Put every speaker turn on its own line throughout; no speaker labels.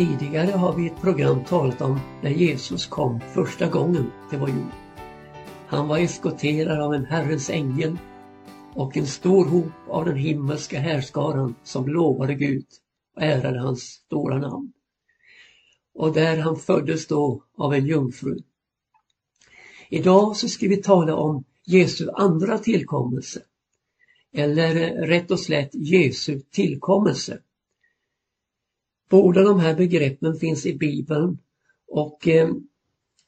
Tidigare har vi i ett program talat om när Jesus kom första gången till vår jord. Han var eskorterad av en Herrens ängel och en stor hop av den himmelska härskaran som lovade Gud och ärade hans stora namn. Och där han föddes då av en jungfru. Idag så ska vi tala om Jesu andra tillkommelse. Eller rätt och slätt Jesu tillkommelse. Båda de här begreppen finns i Bibeln och eh,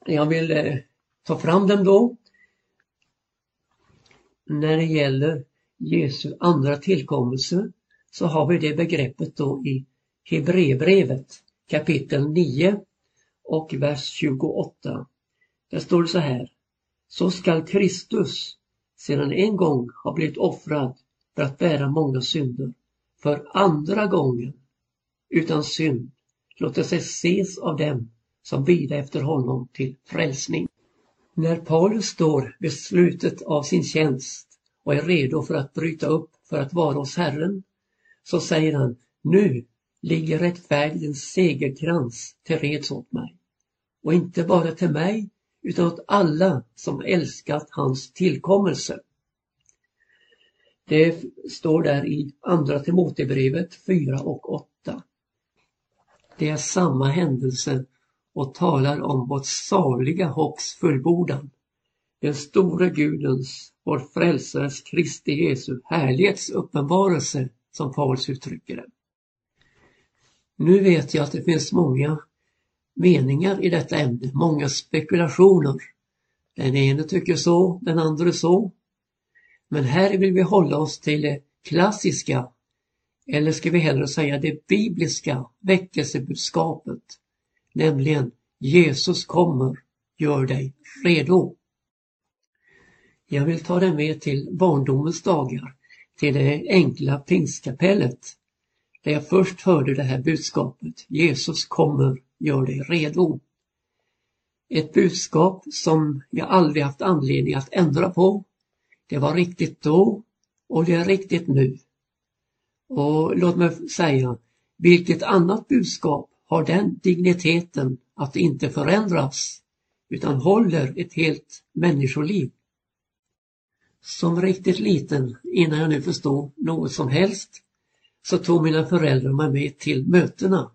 jag vill eh, ta fram dem då. När det gäller Jesu andra tillkommelse så har vi det begreppet då i Hebreerbrevet kapitel 9 och vers 28. Där står det så här. Så skall Kristus sedan en gång ha blivit offrad för att bära många synder för andra gången utan synd låter sig ses av dem som vida efter honom till frälsning. När Paulus står vid slutet av sin tjänst och är redo för att bryta upp för att vara hos Herren, så säger han, nu ligger rättfärdigens segerkrans till reds åt mig. Och inte bara till mig, utan åt alla som älskat hans tillkommelse. Det står där i Andra Timotebrevet 4 och 8. Det är samma händelse och talar om vårt saliga hopps fullbordan. Den store Gudens, vår frälsares Kristi Jesu härlighets uppenbarelse som Paulus uttrycker det. Nu vet jag att det finns många meningar i detta ämne, många spekulationer. Den ene tycker så, den andra så. Men här vill vi hålla oss till det klassiska eller ska vi hellre säga det bibliska väckelsebudskapet, nämligen Jesus kommer, gör dig redo. Jag vill ta dig med till barndomens dagar, till det enkla pingstkapellet, där jag först hörde det här budskapet, Jesus kommer, gör dig redo. Ett budskap som jag aldrig haft anledning att ändra på. Det var riktigt då och det är riktigt nu. Och låt mig säga, vilket annat budskap har den digniteten att inte förändras utan håller ett helt människoliv? Som riktigt liten, innan jag nu förstod något som helst, så tog mina föräldrar mig med till mötena.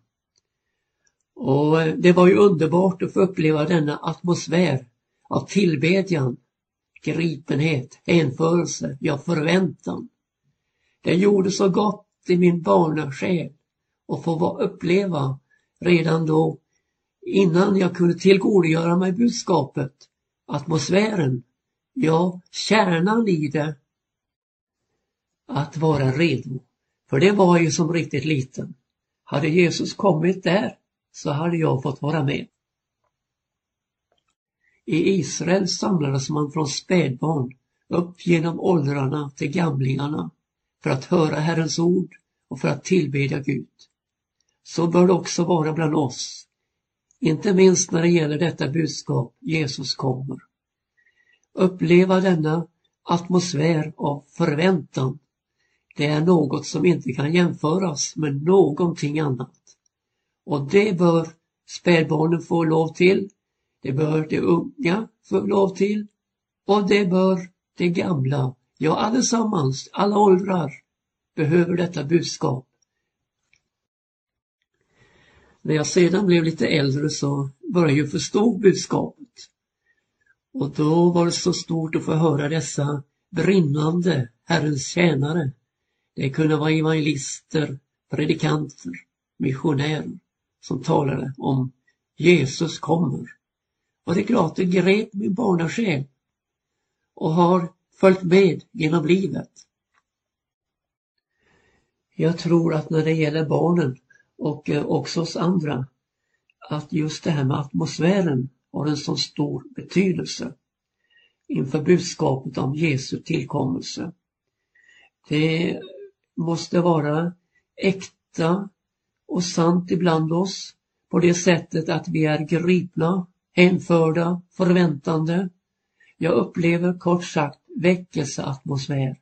Och det var ju underbart att få uppleva denna atmosfär av tillbedjan, gripenhet, hänförelse, ja förväntan. Det gjorde så gott i min barnasjäl och få uppleva redan då, innan jag kunde tillgodogöra mig budskapet, atmosfären, ja, kärnan i det, att vara redo. För det var ju som riktigt liten. Hade Jesus kommit där så hade jag fått vara med. I Israel samlades man från spädbarn upp genom åldrarna till gamlingarna för att höra Herrens ord och för att tillbedja Gud. Så bör det också vara bland oss, inte minst när det gäller detta budskap Jesus kommer. Uppleva denna atmosfär av förväntan. Det är något som inte kan jämföras med någonting annat. Och det bör spädbarnen få lov till, det bör de unga få lov till och det bör de gamla Ja, allesammans, alla åldrar behöver detta budskap. När jag sedan blev lite äldre så började jag förstå budskapet. Och då var det så stort att få höra dessa brinnande Herrens tjänare. Det kunde vara evangelister, predikanter, missionärer som talade om Jesus kommer. Och det är klart, det grep min barnasjäl och har följt med genom livet. Jag tror att när det gäller barnen och eh, också oss andra, att just det här med atmosfären har en så stor betydelse inför budskapet om Jesu tillkommelse. Det måste vara äkta och sant ibland oss på det sättet att vi är gripna, hänförda, förväntande. Jag upplever kort sagt väckelseatmosfär.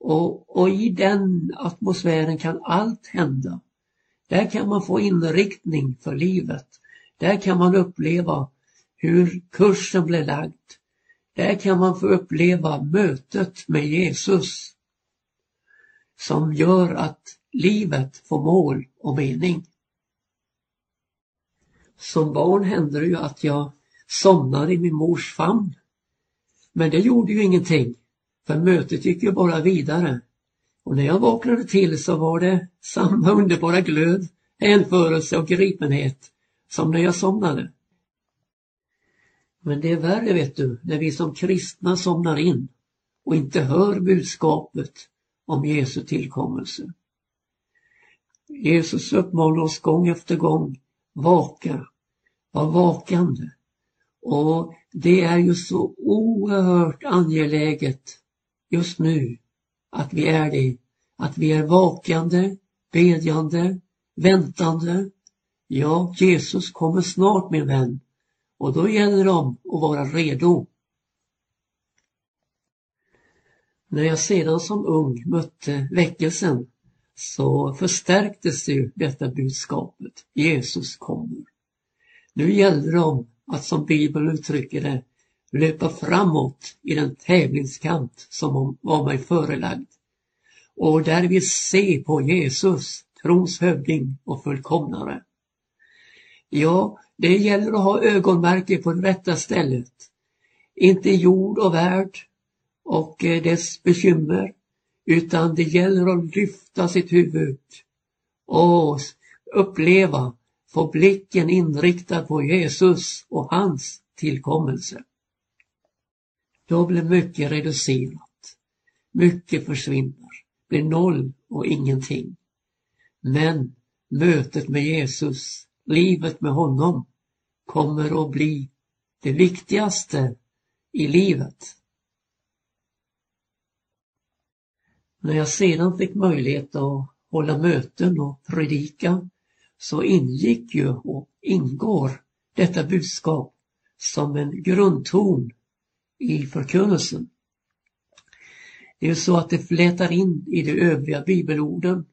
Och, och i den atmosfären kan allt hända. Där kan man få inriktning för livet. Där kan man uppleva hur kursen blir lagd. Där kan man få uppleva mötet med Jesus som gör att livet får mål och mening. Som barn hände det ju att jag somnade i min mors famn. Men det gjorde ju ingenting, för mötet gick ju bara vidare. Och när jag vaknade till så var det samma underbara glöd, hänförelse och gripenhet som när jag somnade. Men det är värre vet du, när vi som kristna somnar in och inte hör budskapet om Jesu tillkommelse. Jesus uppmanar oss gång efter gång, vaka, var vakande. Och det är ju så oerhört angeläget just nu att vi är det. Att vi är vakande, bedjande, väntande. Ja, Jesus kommer snart min vän. Och då gäller det att vara redo. När jag sedan som ung mötte väckelsen så förstärktes ju detta budskapet. Jesus kommer. Nu gäller det om att som Bibeln uttrycker det löpa framåt i den tävlingskamp som var mig förelagd. Och därvid se på Jesus, trons hövding och fullkomnare. Ja, det gäller att ha ögonmärke på det rätta stället. Inte jord och värld och eh, dess bekymmer, utan det gäller att lyfta sitt huvud och uppleva, få blicken inriktad på Jesus och hans tillkommelse. Då blir mycket reducerat. Mycket försvinner, blir noll och ingenting. Men mötet med Jesus, livet med honom, kommer att bli det viktigaste i livet. När jag sedan fick möjlighet att hålla möten och predika så ingick ju och ingår detta budskap som en grundton i förkunnelsen. Det är så att det flätar in i de övriga bibelorden.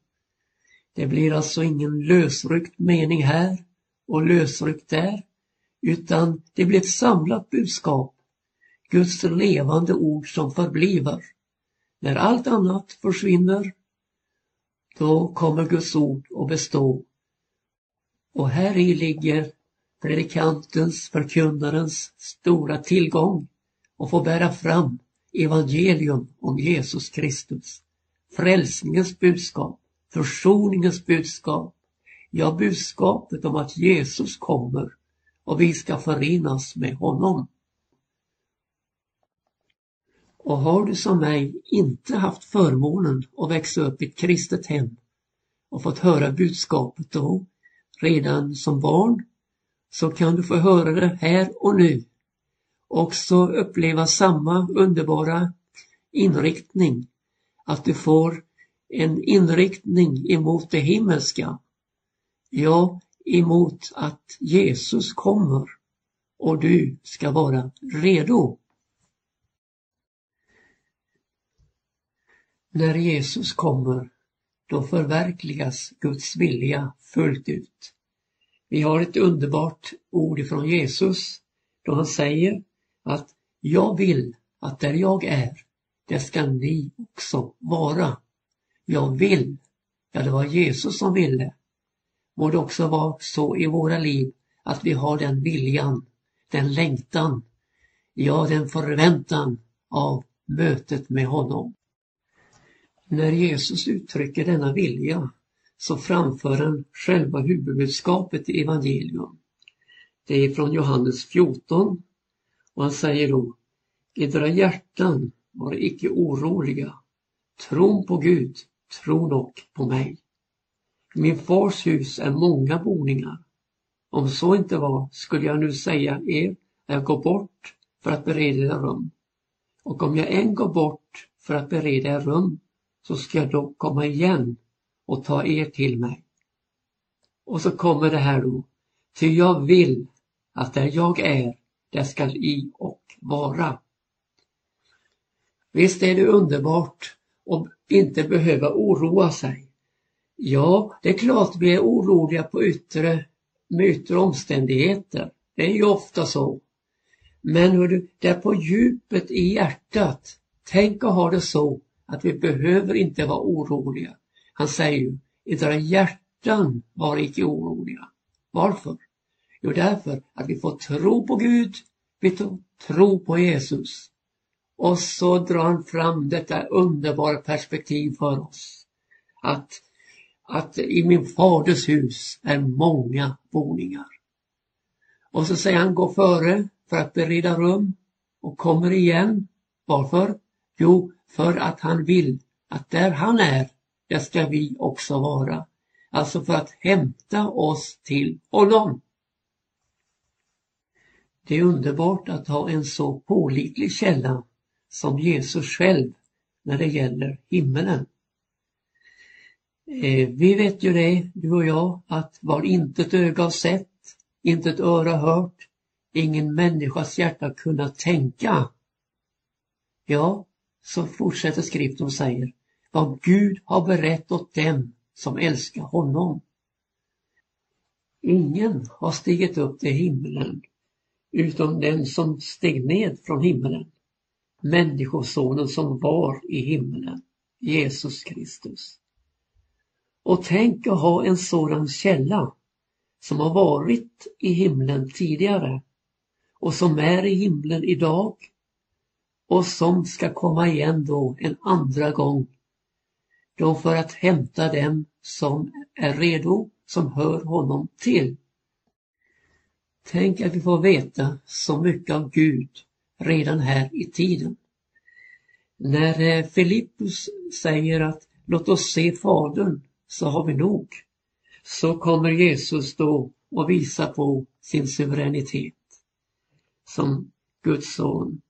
Det blir alltså ingen lösryckt mening här och lösryckt där, utan det blir ett samlat budskap. Guds levande ord som förbliver. När allt annat försvinner, då kommer Guds ord att bestå. Och här i ligger predikantens, förkunnarens stora tillgång och få bära fram evangelium om Jesus Kristus. Frälsningens budskap, försoningens budskap, ja budskapet om att Jesus kommer och vi ska förenas med honom. Och har du som mig inte haft förmånen att växa upp i ett kristet hem och fått höra budskapet då, redan som barn, så kan du få höra det här och nu också uppleva samma underbara inriktning. Att du får en inriktning emot det himmelska. Ja, emot att Jesus kommer och du ska vara redo. När Jesus kommer, då förverkligas Guds vilja fullt ut. Vi har ett underbart ord ifrån Jesus då han säger att jag vill att där jag är, där ska ni också vara. Jag vill. Ja, det var Jesus som ville. Må det också vara så i våra liv att vi har den viljan, den längtan, ja den förväntan av mötet med honom. När Jesus uttrycker denna vilja så framför han själva huvudbudskapet i evangelium. Det är från Johannes 14 och han säger då, edra hjärtan var icke oroliga. Tron på Gud, tro dock på mig. I min fars hus är många boningar. Om så inte var skulle jag nu säga er, jag går bort för att bereda er rum. Och om jag än går bort för att bereda er rum, så ska jag dock komma igen och ta er till mig. Och så kommer det här då. Ty jag vill att där jag är, där skall i och vara. Visst är det underbart att inte behöva oroa sig. Ja, det är klart vi är oroliga på yttre, med yttre omständigheter. Det är ju ofta så. Men hör du, där på djupet i hjärtat, tänk att ha det så att vi behöver inte vara oroliga. Han säger ju, era hjärtan var icke oroliga. Varför? Jo, därför att vi får tro på Gud, vi får tro på Jesus. Och så drar han fram detta underbara perspektiv för oss. Att, att i min faders hus är många boningar. Och så säger han, gå före för att bereda rum och kommer igen. Varför? Jo, för att han vill att där han är, där ska vi också vara. Alltså för att hämta oss till honom. Det är underbart att ha en så pålitlig källa som Jesus själv när det gäller himmelen. Eh, vi vet ju det, du och jag, att vad inte ett öga har sett, inte ett öra hört, ingen människas hjärta kunnat tänka. Ja, så fortsätter skriften och säger, vad Gud har berett åt dem som älskar honom. Ingen har stigit upp till himlen utom den som steg ned från himlen. Människosonen som var i himlen, Jesus Kristus. Och tänk att ha en sådan källa som har varit i himlen tidigare och som är i himlen idag och som ska komma igen då en andra gång. Då för att hämta dem som är redo, som hör honom till. Tänk att vi får veta så mycket av Gud redan här i tiden. När eh, Filippus säger att låt oss se Fadern så har vi nog. Så kommer Jesus då och visa på sin suveränitet som Guds son.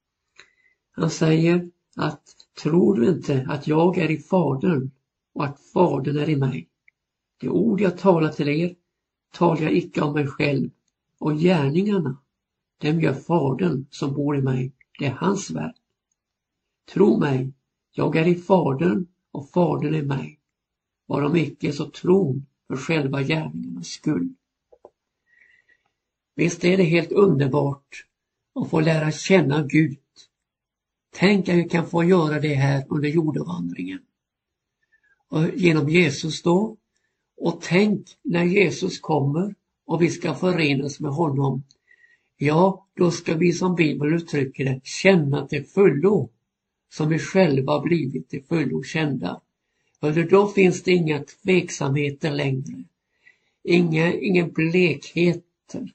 Han säger att tror du inte att jag är i Fadern och att Fadern är i mig? Det ord jag talar till er talar jag icke om mig själv och gärningarna, dem gör Fadern som bor i mig. Det är hans verk. Tro mig, jag är i Fadern och Fadern är mig. Varom icke så tron för själva gärningarnas skull. Visst är det helt underbart att få lära känna Gud. Tänk att vi kan få göra det här under jordevandringen. Och genom Jesus då. Och tänk när Jesus kommer och vi ska förenas med honom. Ja, då ska vi som Bibeln uttrycker det känna till fullo som vi själva blivit till fullo kända. För då finns det inga tveksamheter längre. Inga, ingen blekheter.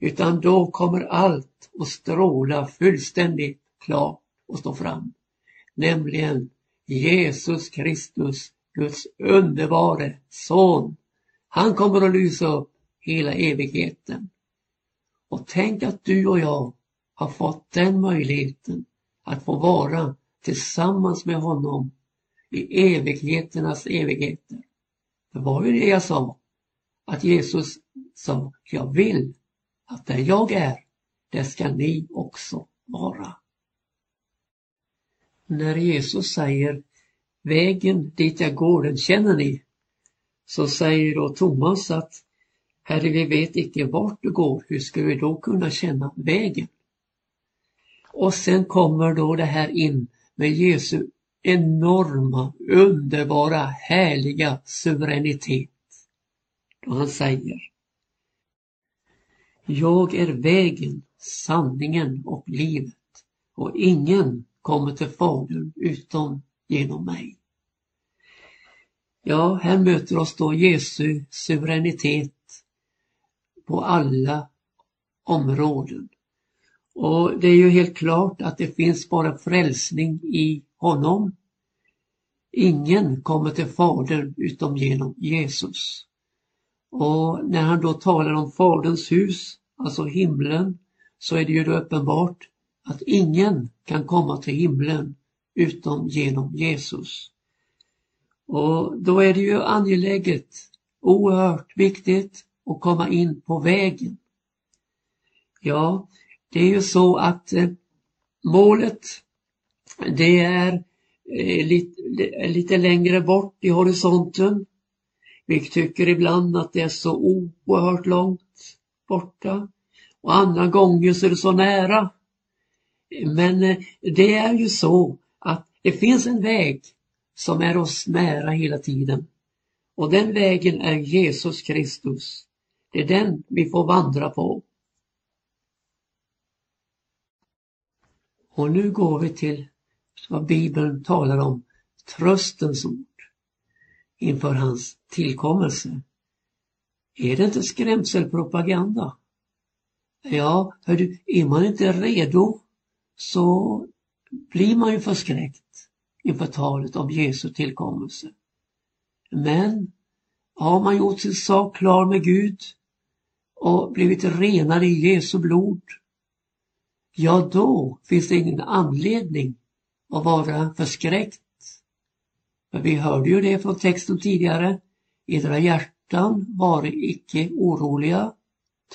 Utan då kommer allt att stråla fullständigt klart och stå fram. Nämligen Jesus Kristus, Guds underbare son. Han kommer att lysa upp hela evigheten. Och tänk att du och jag har fått den möjligheten att få vara tillsammans med honom i evigheternas evigheter. Det var ju det jag sa, att Jesus sa, jag vill att där jag är, där ska ni också vara. När Jesus säger vägen dit jag går, den känner ni, så säger då Thomas att Herre, vi vet icke vart du går, hur ska vi då kunna känna vägen? Och sen kommer då det här in med Jesu enorma, underbara, härliga suveränitet. Då han säger Jag är vägen, sanningen och livet och ingen kommer till Fadern utom genom mig. Ja, här möter oss då Jesu suveränitet på alla områden. Och det är ju helt klart att det finns bara frälsning i honom. Ingen kommer till Fadern utom genom Jesus. Och när han då talar om Faderns hus, alltså himlen, så är det ju då uppenbart att ingen kan komma till himlen utom genom Jesus. Och då är det ju angeläget, oerhört viktigt att komma in på vägen. Ja, det är ju så att eh, målet det är eh, lite, lite längre bort i horisonten. Vi tycker ibland att det är så oerhört långt borta och andra gånger så är det så nära. Men eh, det är ju så att det finns en väg som är oss nära hela tiden. Och den vägen är Jesus Kristus. Det är den vi får vandra på. Och nu går vi till vad Bibeln talar om, tröstens ord inför hans tillkommelse. Är det inte skrämselpropaganda? Ja, hördu, är man inte redo så blir man ju förskräckt inför talet om Jesu tillkommelse. Men har man gjort sin sak klar med Gud och blivit renad i Jesu blod, ja då finns det ingen anledning att vara förskräckt. För vi hörde ju det från texten tidigare. Edra hjärtan var icke oroliga.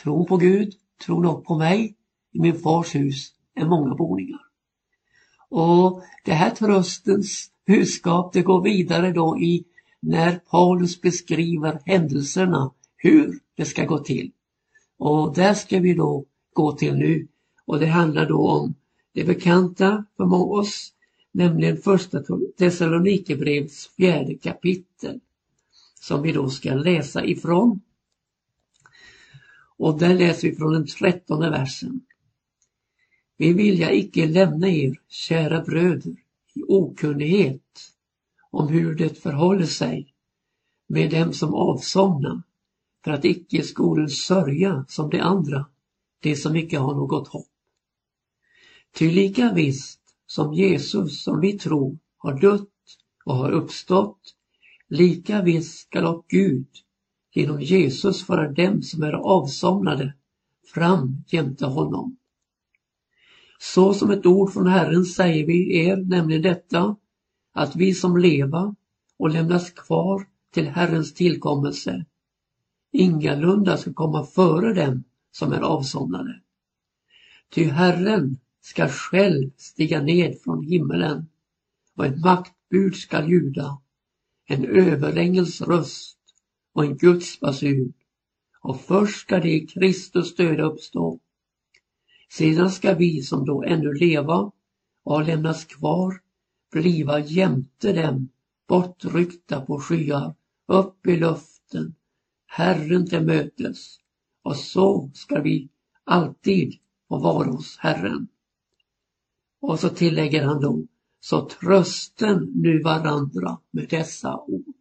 Tro på Gud, tro nog på mig. I min fars hus än många boningar. Och det här tröstens budskap det går vidare då i när Paulus beskriver händelserna, hur det ska gå till. Och där ska vi då gå till nu. Och det handlar då om det bekanta för oss, nämligen första Thessalonikerbrevets fjärde kapitel. Som vi då ska läsa ifrån. Och där läser vi från den trettonde versen. Vi vilja icke lämna er, kära bröder, i okunnighet om hur det förhåller sig med dem som avsomna, för att icke skolen sörja som de andra, de som icke har något hopp. Ty lika visst som Jesus, som vi tror, har dött och har uppstått, lika visst skall Gud genom Jesus föra dem som är avsomnade fram jämte honom. Så som ett ord från Herren säger vi er nämligen detta, att vi som leva och lämnas kvar till Herrens tillkommelse ingalunda ska komma före dem som är avsomnade. Ty Herren ska själv stiga ned från himmelen och ett maktbud ska ljuda, en överängels röst och en Guds basun. Och först ska det i Kristus döda uppstå. Sedan ska vi som då ännu leva och lämnas kvar bliva jämte dem bortryckta på skyar upp i luften Herren till mötes och så ska vi alltid få vara hos Herren. Och så tillägger han då, så trösten nu varandra med dessa ord.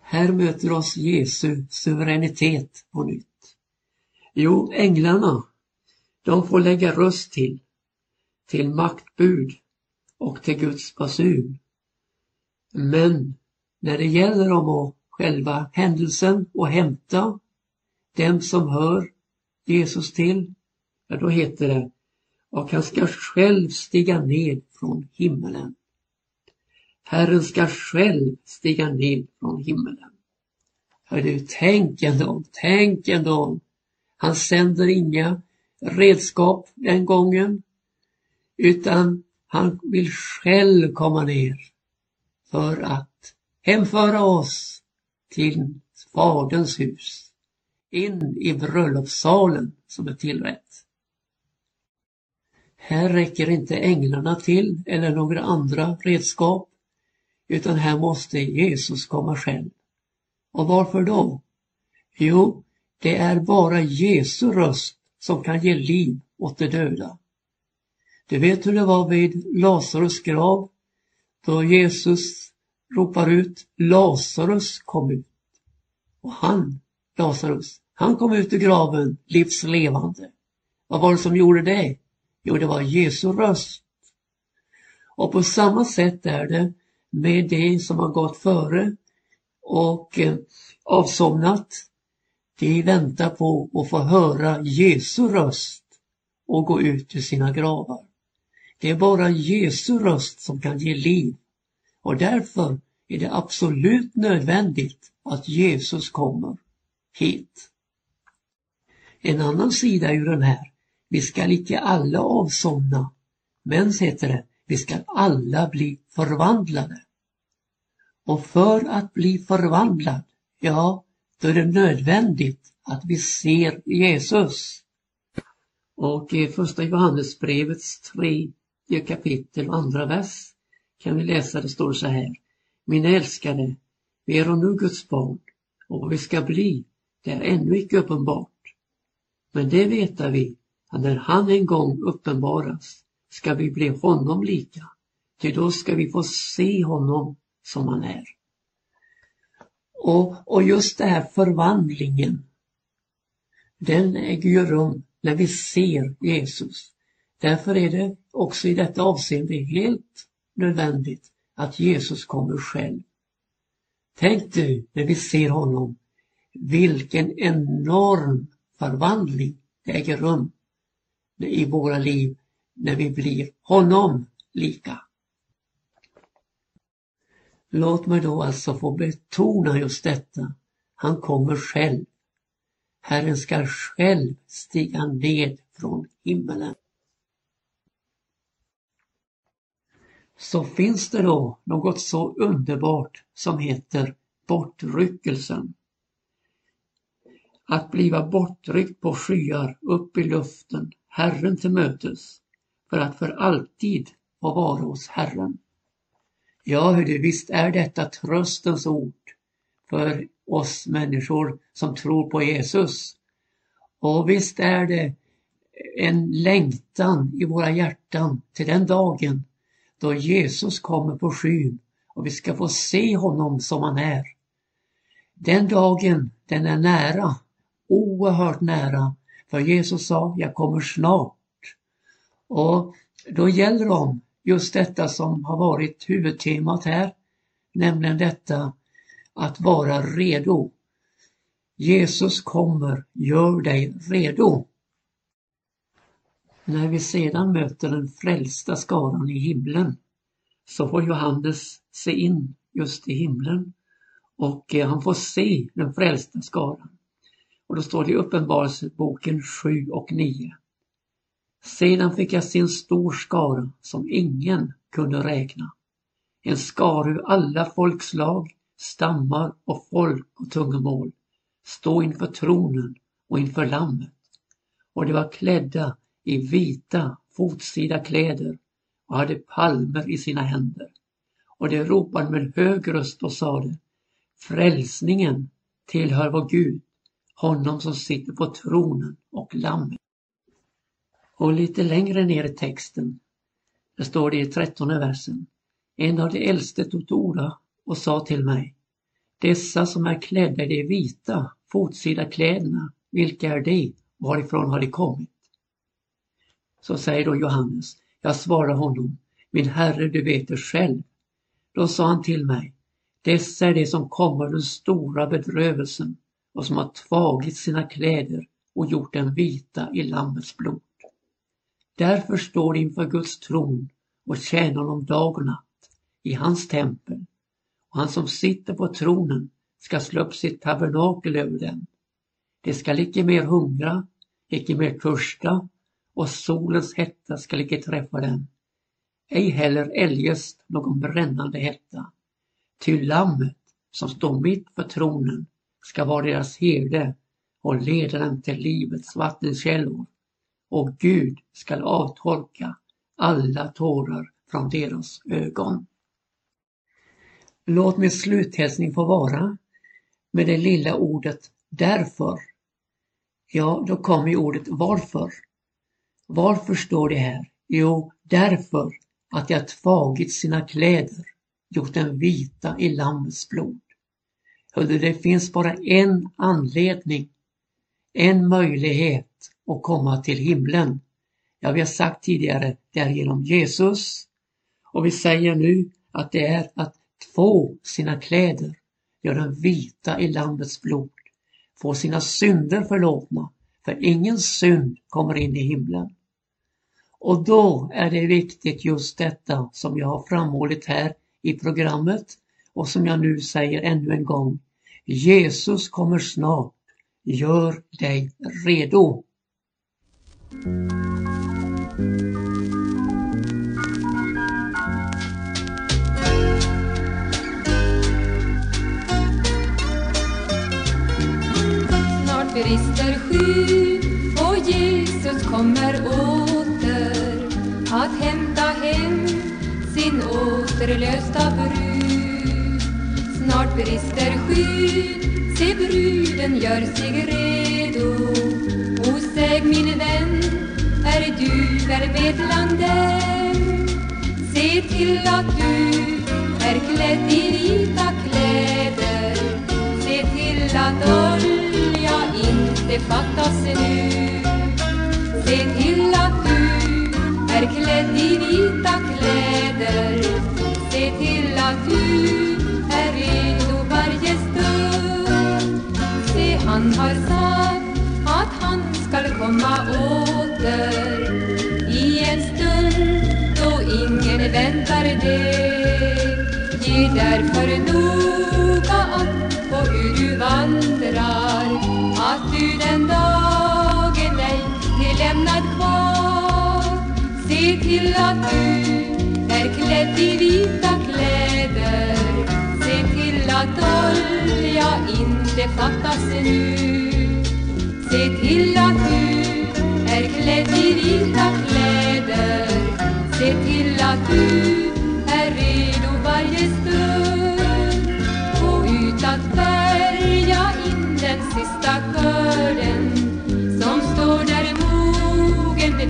Här möter oss Jesu suveränitet på nytt. Jo, änglarna, de får lägga röst till, till maktbud och till Guds basun. Men när det gäller om att själva händelsen och hämta den som hör Jesus till, ja då heter det och han ska själv stiga ned från himmelen. Herren ska själv stiga ned från himmelen. Hör du, tänk ändå, tänk ändå. Han sänder inga redskap den gången, utan han vill själv komma ner för att hemföra oss till Faderns hus, in i bröllopssalen som är tillrätt. Här räcker inte änglarna till eller några andra redskap, utan här måste Jesus komma själv. Och varför då? Jo, det är bara Jesu röst som kan ge liv åt de döda. Du vet hur det var vid Lazarus grav, då Jesus ropar ut Lazarus kom ut. Och han, Lazarus, han kom ut ur graven livslevande. Vad var det som gjorde det? Jo, det var Jesu röst. Och på samma sätt är det med det som har gått före och eh, avsomnat. De väntar på att få höra Jesu röst och gå ut ur sina gravar. Det är bara Jesu röst som kan ge liv och därför är det absolut nödvändigt att Jesus kommer hit. En annan sida är ju den här. Vi skall icke alla avsomna, men heter det, vi skall alla bli förvandlade. Och för att bli förvandlad, ja, då är det nödvändigt att vi ser Jesus. Och i första Johannesbrevets tredje kapitel och andra vers kan vi läsa, det står så här. Mina älskade, vi är nu Guds barn och vad vi ska bli, det är ännu icke uppenbart. Men det veta vi, att när han en gång uppenbaras ska vi bli honom lika. Ty då ska vi få se honom som han är. Och, och just den här förvandlingen, den äger ju rum när vi ser Jesus. Därför är det också i detta avseende helt nödvändigt att Jesus kommer själv. Tänk du när vi ser honom, vilken enorm förvandling det äger rum i våra liv när vi blir honom lika. Låt mig då alltså få betona just detta. Han kommer själv. Herren ska själv stiga ned från himmelen. Så finns det då något så underbart som heter bortryckelsen. Att bliva bortryckt på skyar upp i luften, Herren till mötes, för att för alltid få vara hos Herren. Ja, hur visst är detta tröstens ord för oss människor som tror på Jesus. Och visst är det en längtan i våra hjärtan till den dagen då Jesus kommer på skyn och vi ska få se honom som han är. Den dagen, den är nära, oerhört nära. För Jesus sa, jag kommer snart. Och då gäller det just detta som har varit huvudtemat här, nämligen detta att vara redo. Jesus kommer, gör dig redo. När vi sedan möter den frälsta skaran i himlen så får Johannes se in just i himlen och eh, han får se den frälsta skaran. Och då står det i Uppenbarelseboken 7 och 9. Sedan fick jag se en stor skara som ingen kunde räkna. En skara ur alla folkslag, stammar och folk och tungomål stå inför tronen och inför lammet. Och de var klädda i vita fotsida kläder och hade palmer i sina händer. Och de ropade med hög röst och sade Frälsningen tillhör vår Gud, honom som sitter på tronen och lammet. Och lite längre ner i texten, där står det i trettonde versen. En av de äldste tog till orda och sa till mig Dessa som är klädda i de vita fotsida kläderna, vilka är de? Varifrån har de kommit? Så säger då Johannes, jag svarar honom, min herre du vet det själv. Då sa han till mig, dessa är de som kommer den stora bedrövelsen och som har tvagit sina kläder och gjort dem vita i Lammets blod. Därför står de inför Guds tron och tjänar honom dag och natt i hans tempel. Och han som sitter på tronen ska slå upp sitt tabernakel över dem. De skall icke mer hungra, icke mer törsta och solens hetta skall icke träffa dem. Ej heller eljest någon brännande hetta. Ty lammet som står mitt för tronen ska vara deras herde och leda dem till livets vattenkällor och Gud skall avtorka alla tårar från deras ögon. Låt min sluthälsning få vara med det lilla ordet därför. Ja, då kommer ju ordet varför. Varför står det här? Jo, därför att jag tvagit sina kläder, gjort dem vita i Lammets blod. Hörde, det finns bara en anledning, en möjlighet och komma till himlen. Ja, vi har sagt tidigare, det är genom Jesus. Och vi säger nu att det är att två sina kläder, göra dem vita i Lammets blod, få sina synder förlåtna, för ingen synd kommer in i himlen. Och då är det viktigt just detta som jag har framhållit här i programmet och som jag nu säger ännu en gång. Jesus kommer snart. Gör dig redo.
Snart brister sky och Jesus kommer åter att hämta hem sin återlösta brud. Snart brister skydd, se bruden gör sig redo Hos dig min vän, är du väl? Se till att du är klädd i vita kläder. Se till att olja inte fattas nu. Se till att du är klädd i vita kläder. Därför noga akt på hur du vandrar, att du den dagen ej är lämnad kvar. Se till att du är klädd i vita kläder. Se till att olja inte fattas nu. Se till att du är klädd i vita kläder. Se till att du varje stund. Gå ut att färga in den sista skörden som står där mogen med